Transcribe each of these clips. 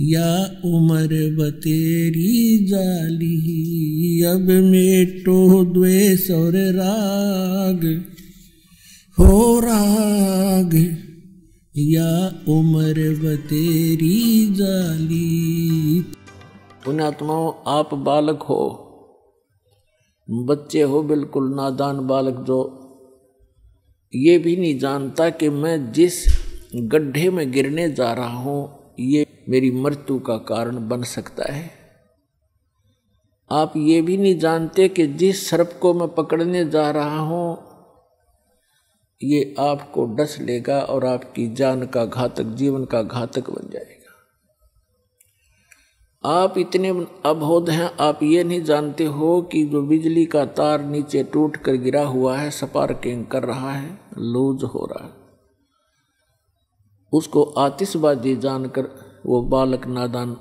या उम्र बतेरी जाली, अब मेटो द्वेष और राग, हो राग। या उम्र बतेरी जाली। पुण्यात्माओं आप बालक हो। बच्चे हो, बिल्कुल नादान बालक जो। ये भी नहीं जानता कि मैं जिस गड्ढे में गिरने जा रहा हूँ, ये मेरी मृत्यु का कारण बन सकता है। आप ये भी नहीं जानते कि जिस सर्प को मैं पकड़ने जा रहा हूँ, ये आपको डस लेगा और आपकी जान का घातक, जीवन का घातक बन जाएगा। आप इतने अबोध हैं, आप ये नहीं जानते हो कि जो बिजली का तार नीचे टूट कर गिरा हुआ है, स्पार्किंग कर रहा है, लूज हो रहा है। उसको आतिशबाजी जानकर वो बालक नादान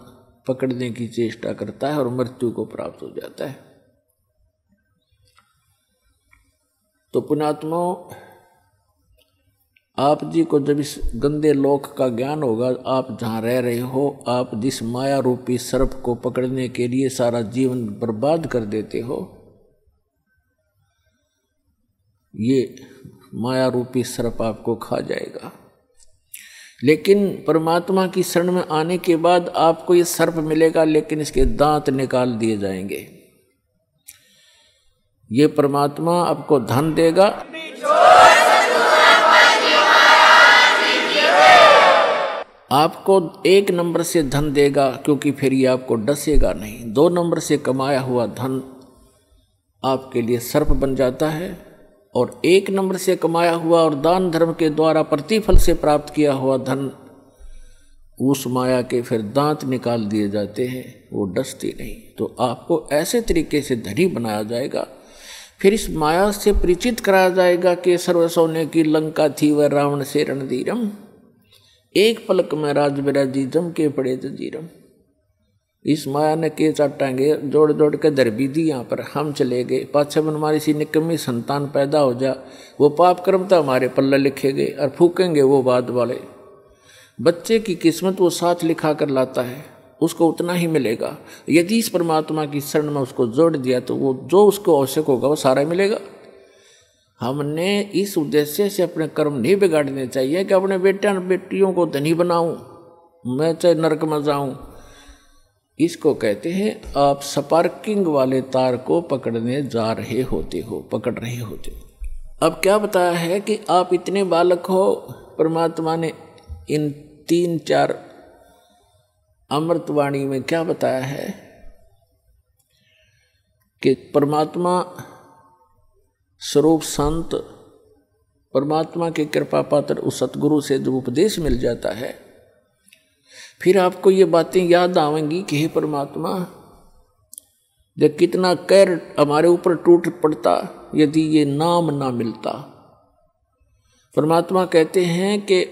पकड़ने की चेष्टा करता है और मृत्यु को प्राप्त हो जाता है। तो पुणात्मा आप जी को जब इस गंदे लोक का ज्ञान होगा, आप जहाँ रह रहे हो, आप जिस माया रूपी सर्प को पकड़ने के लिए सारा जीवन बर्बाद कर देते हो, ये माया रूपी सर्प आपको खा जाएगा। लेकिन परमात्मा की शरण में आने के बाद आपको ये सर्प मिलेगा, लेकिन इसके दांत निकाल दिए जाएँगे। ये परमात्मा आपको धन देगा। आपको एक नंबर से धन देगा, क्योंकि फिर ये आपको डसेगा नहीं। दो नंबर से कमाया हुआ धन आपके लिए सर्प बन जाता है। और एक नंबर से कमाया हुआ और दान धर्म के द्वारा प्रतिफल से प्राप्त किया हुआ धन, उस माया के फिर दांत निकाल दिए जाते हैं, वो डसती नहीं। तो आपको ऐसे तरीके से धनी बनाया जाएगा। फिर इस माया से परिचित कराया जाएगा कि सर्व सोने की लंका थी वह रावण से रणधीरम, एक पलक में राज बिराजी जम के पड़े जजीरम। इस माया ने के चाटांगे जोड़ जोड़ के दर भी दी यहाँ पर। हम चले गए। पाछे मन हमारी सी निकम्मी संतान पैदा हो जा। वो पाप कर्म तो हमारे पल्ले लिखे गए और फूकेंगे वो बाद वाले। बच्चे की किस्मत वो साथ लिखा कर लाता है। उसको उतना ही मिलेगा। यदि इस परमात्मा की शरण में उसको जोड़ दिया तो वो जो उसको आवश्यक होगा वो सारा मिलेगा। हमने इस उद्देश्य से अपने कर्म नहीं बिगाड़ने चाहिए कि अपने बेटे बेटियों को धनी बनाऊँ। मैं चाहे नरक में जाऊँ। इसको कहते हैं, आप स्पार्किंग वाले तार को पकड़ने जा रहे होते हो, पकड़ रहे होते हो। अब क्या बताया है कि आप इतने बालक हो, परमात्मा ने इन तीन चार अमृतवाणी में क्या बताया है कि परमात्मा स्वरूप संत, परमात्मा के कृपा पात्र उस सतगुरु से जब उपदेश मिल जाता है फिर आपको ये बातें याद आवेंगी कि हे परमात्मा जब कितना कैर हमारे ऊपर टूट पड़ता यदि ये नाम ना मिलता। परमात्मा कहते हैं कि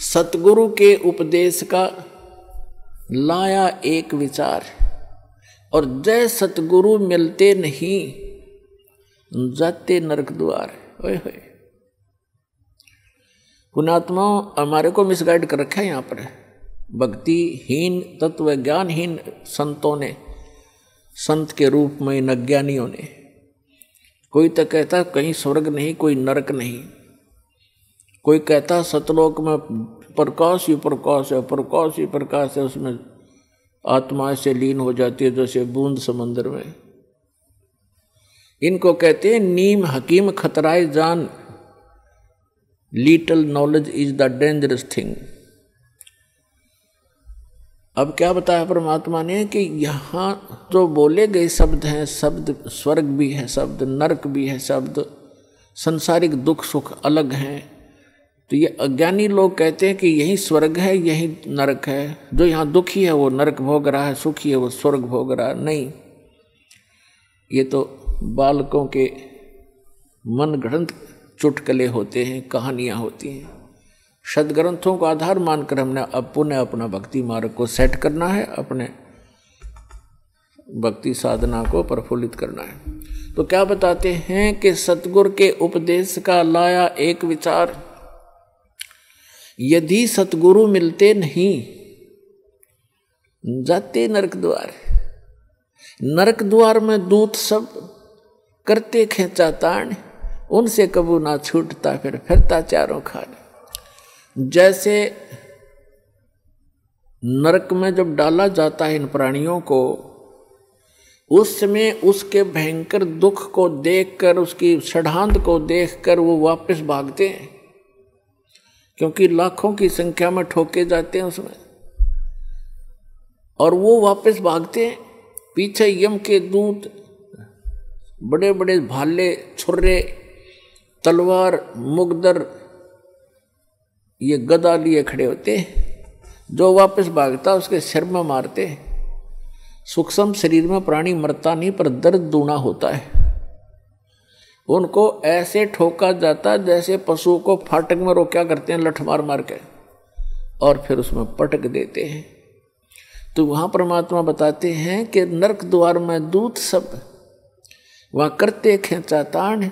सतगुरु के उपदेश का लाया एक विचार, और जय सतगुरु मिलते नहीं, जाते नरक द्वार। ओए होए। पुणात्मा हमारे को मिसगाइड कर रखा है यहाँ पर। भक्तिहीन तत्व ज्ञानहीन संतों ने, संत के रूप में इन अज्ञानियों ने, कोई तो कहता कहीं स्वर्ग नहीं, कोई नरक नहीं। कोई कहता सतलोक में प्रकाश ही प्रकाश है, प्रकाश ही प्रकाश है, उसमें आत्मा से लीन हो जाती है जैसे बूंद समंदर में। इनको कहते हैं, नीम हकीम खतराए जान little knowledge is the dangerous thing अब क्या बताया परमात्मा ने कि यहाँ जो बोले गए शब्द हैं, शब्द स्वर्ग भी है, शब्द नरक भी है, शब्द संसारिक दुख सुख अलग हैं। तो ये अज्ञानी लोग कहते हैं कि यही स्वर्ग है, यही नरक है। जो यहाँ दुखी है, वो नरक भोग रहा है, सुखी है, वो स्वर्ग भोग रहा है। नहीं, ये तो बालकों के मन ग्रंथ चुटकले होते हैं, कहानियाँ होती हैं। सदग्रंथों को आधार मानकर हमने अब पुनः अपना भक्ति मार्ग को सेट करना है, अपने भक्ति साधना को प्रफुल्लित करना है। तो क्या बताते हैं कि सतगुरु के उपदेश का लाया एक विचार, यदि सतगुरु मिलते नहीं, जाते नरक द्वार। नरक द्वार में दूत सब करते खेचा ताण उनसे कबू ना छूटता, फिर फिरता चारों खान। जैसे नरक में जब डाला जाता है इन प्राणियों को, उस समय उसके भयंकर दुख को देखकर, उसकी षडांत को देखकर वो वापस भागते हैं, क्योंकि लाखों की संख्या में ठोके जाते हैं उसमें। और वो वापस भागते हैं, पीछे यम के दूत बड़े बड़े भाले छुर्रे, तलवार, मुगदर ये गदा लिए खड़े होते जो वापस भागता, उसके सिर में मारते सूक्ष्म शरीर में प्राणी मरता नहीं, पर दर्द दूना होता है। उनको ऐसे ठोका जाता जैसे पशु को फाटक में रोक्या करते हैं, लठ मार मार के, और फिर उसमें पटक देते हैं। तो वहाँ परमात्मा बताते हैं कि नरक द्वार में दूत सब, वहाँ करते खेचा ताण,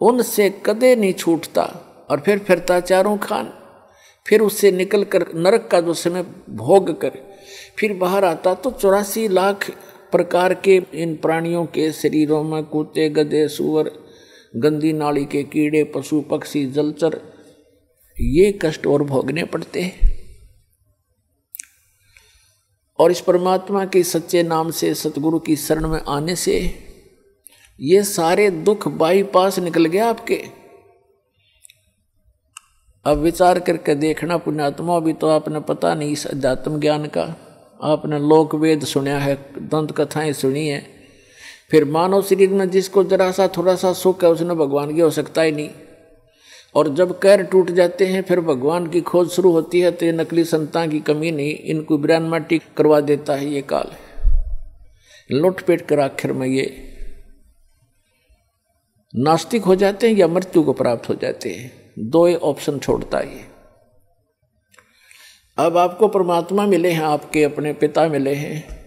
उनसे कदे नहीं छूटता, और फिर फिरता चारों खान। फिर उससे निकल कर नरक का जो समय भोग कर फिर बाहर आता तो चौरासी लाख प्रकार के इन प्राणियों के शरीरों में कुत्ते गधे, सुअर, गंदी नाली के कीड़े, पशु, पक्षी, जलचर, ये कष्ट और भोगने पड़ते हैं। और इस परमात्मा के सच्चे नाम से, सतगुरु की शरण में आने से ये सारे दुख बाईपास निकल गया आपके। अब विचार करके देखना पुण्यात्मा भी तो आपने पता नहीं इस अध्यात्म ज्ञान का। आपने लोक वेद सुना है, दंत कथाएँ सुनी है। फिर मानव शरीर में जिसको जरा सा थोड़ा सा सुख है, उसने भगवान की हो सकता ही नहीं। और जब कैर टूट जाते हैं, फिर भगवान की खोज शुरू होती है तो ये नकली संतान की कमी नहीं, इनको ब्रान माटी करवा देता है ये काल। लुट पेट कर आखिर में ये नास्तिक हो जाते हैं या मृत्यु को प्राप्त हो जाते हैं। दो ही ऑप्शन छोड़ता है अब आपको परमात्मा मिले हैं, आपके अपने पिता मिले हैं।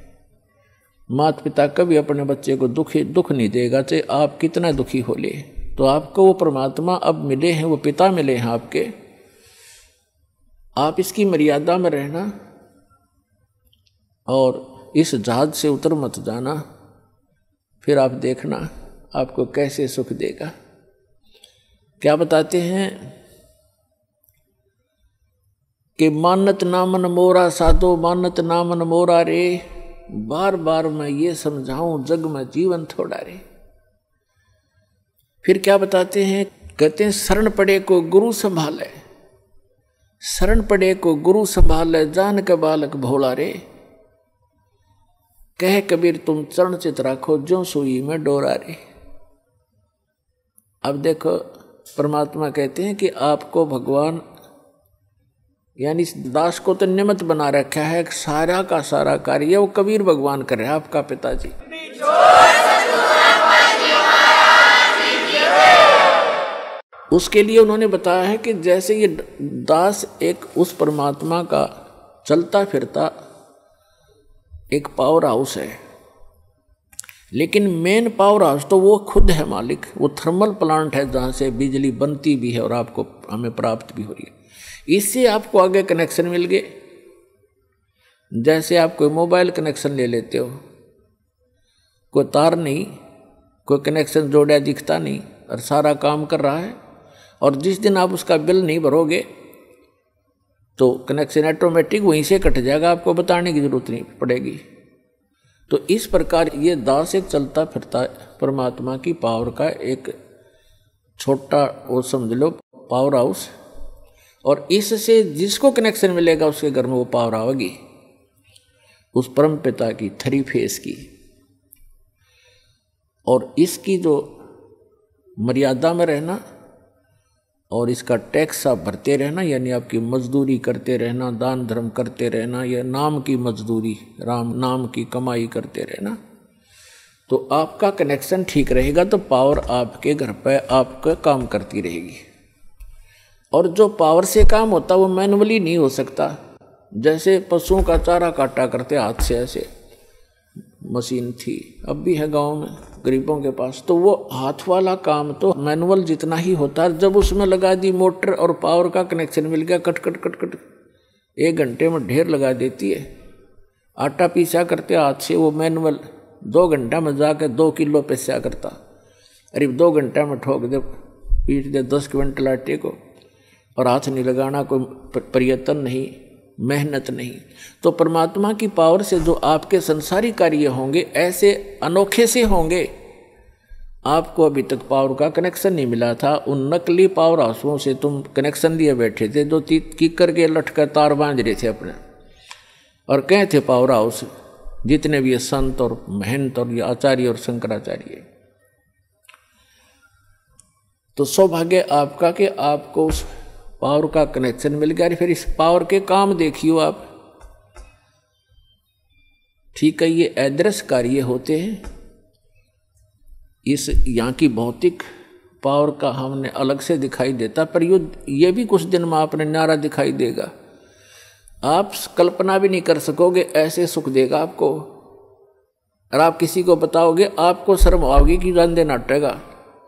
माता पिता कभी अपने बच्चे को दुखी, दुख नहीं देगा, चाहे आप कितना दुखी हो ले। तो आपको वो परमात्मा अब मिले हैं, वो पिता मिले हैं आपके। आप इसकी मर्यादा में रहना और इस जहाज़ से उतर मत जाना। फिर आप देखना आपको कैसे सुख देगा। क्या बताते हैं? कि मानत नामन मोरा साधो, मानत नामन मोरा रे बार बार मैं ये समझाऊं, जग में जीवन थोड़ा रे। फिर क्या बताते हैं? कहते हैं, शरण पड़े को गुरु संभाले। शरण पड़े को गुरु संभाले, जान के बालक भोला रे। कह कबीर, तुम चरण चित राखो जो सुई में डोरा रे। अब देखो परमात्मा कहते हैं कि आपको भगवान, यानी दास को तो निमित्त बना रखा है, सारा का सारा कार्य वो कबीर भगवान कर रहे हैं, आपका पिताजी। उसके लिए उन्होंने बताया है कि जैसे ये दास एक उस परमात्मा का चलता फिरता एक पावर हाउस है। लेकिन मेन पावर हाउस तो वो खुद है मालिक, वो थर्मल प्लांट है जहाँ से बिजली बनती भी है और आपको, हमें प्राप्त भी हो रही है। इससे आपको आगे कनेक्शन मिल गए। जैसे आप कोई मोबाइल कनेक्शन ले लेते हो, कोई तार नहीं, कोई कनेक्शन जोड़ा दिखता नहीं और सारा काम कर रहा है और जिस दिन आप उसका बिल नहीं भरोगे तो कनेक्शन ऑटोमेटिक वहीं से कट जाएगा, आपको बताने की ज़रूरत नहीं पड़ेगी। तो इस प्रकार ये दास एक चलता फिरता परमात्मा की पावर का एक छोटा वो समझ लो पावर हाउस और इससे जिसको कनेक्शन मिलेगा उसके घर में वो पावर आवेगी उस परम पिता की थ्री फेस की। और इसकी जो मर्यादा में रहना और इसका टैक्स आप भरते रहना, यानी आपकी मजदूरी करते रहना, दान धर्म करते रहना, या नाम की मजदूरी, राम, नाम की कमाई करते रहना तो आपका कनेक्शन ठीक रहेगा तो पावर आपके घर पर आपका काम करती रहेगी। और जो पावर से काम होता, वो मैनुअली नहीं हो सकता। जैसे पशुओं का चारा काटा करते हाथ से ऐसे। मशीन थी। अब भी है गाँव में गरीबों के पास। तो वो हाथ वाला काम तो मैनुअल जितना ही होता है जब उसमें लगा दी मोटर और पावर का कनेक्शन मिल गया, कट कट कट कट। एक घंटे में ढेर लगा देती है। आटा पीसा करते, हाथ से वो मैनुअल दो घंटा में जाकर दो किलो पिसा करता। अरे, दो घंटा में ठोक दे, पीट दे, दस क्विंटल आटे को। और हाथ नहीं लगाना कोई प्रयत्न नहीं। मेहनत नहीं। तो परमात्मा की पावर से जो आपके संसारी कार्य होंगे, ऐसे अनोखे से होंगे। आपको अभी तक पावर का कनेक्शन नहीं मिला था। उन नकली पावर हाउसों से तुम कनेक्शन लिए बैठे थे, जो तीत कीकर के लटकर तार बाँध रहे थे अपने। और कहे थे पावर हाउस, जितने भी संत और महंत और आचार्य और शंकराचार्य। तो सौभाग्य आपका कि आपको उस पावर का कनेक्शन मिल गया। फिर इस पावर के काम देखियो आप। ठीक है, ये अदृश्य कार्य होते हैं। इस यहाँ की भौतिक पावर का हमने अलग से दिखाई देता, पर यो, ये भी कुछ दिन में आपने नारा दिखाई देगा। आप कल्पना भी नहीं कर सकोगे, ऐसे सुख देगा आपको। और आप किसी को बताओगे, आपको शर्म आओगी कि गंदे नाटेगा,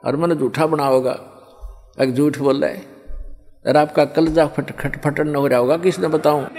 और मन झूठा बनाओगा एक झूठ बोल रहा है। और आपका कलजा फट खट फटन हो रहा होगा किसने बताऊँ?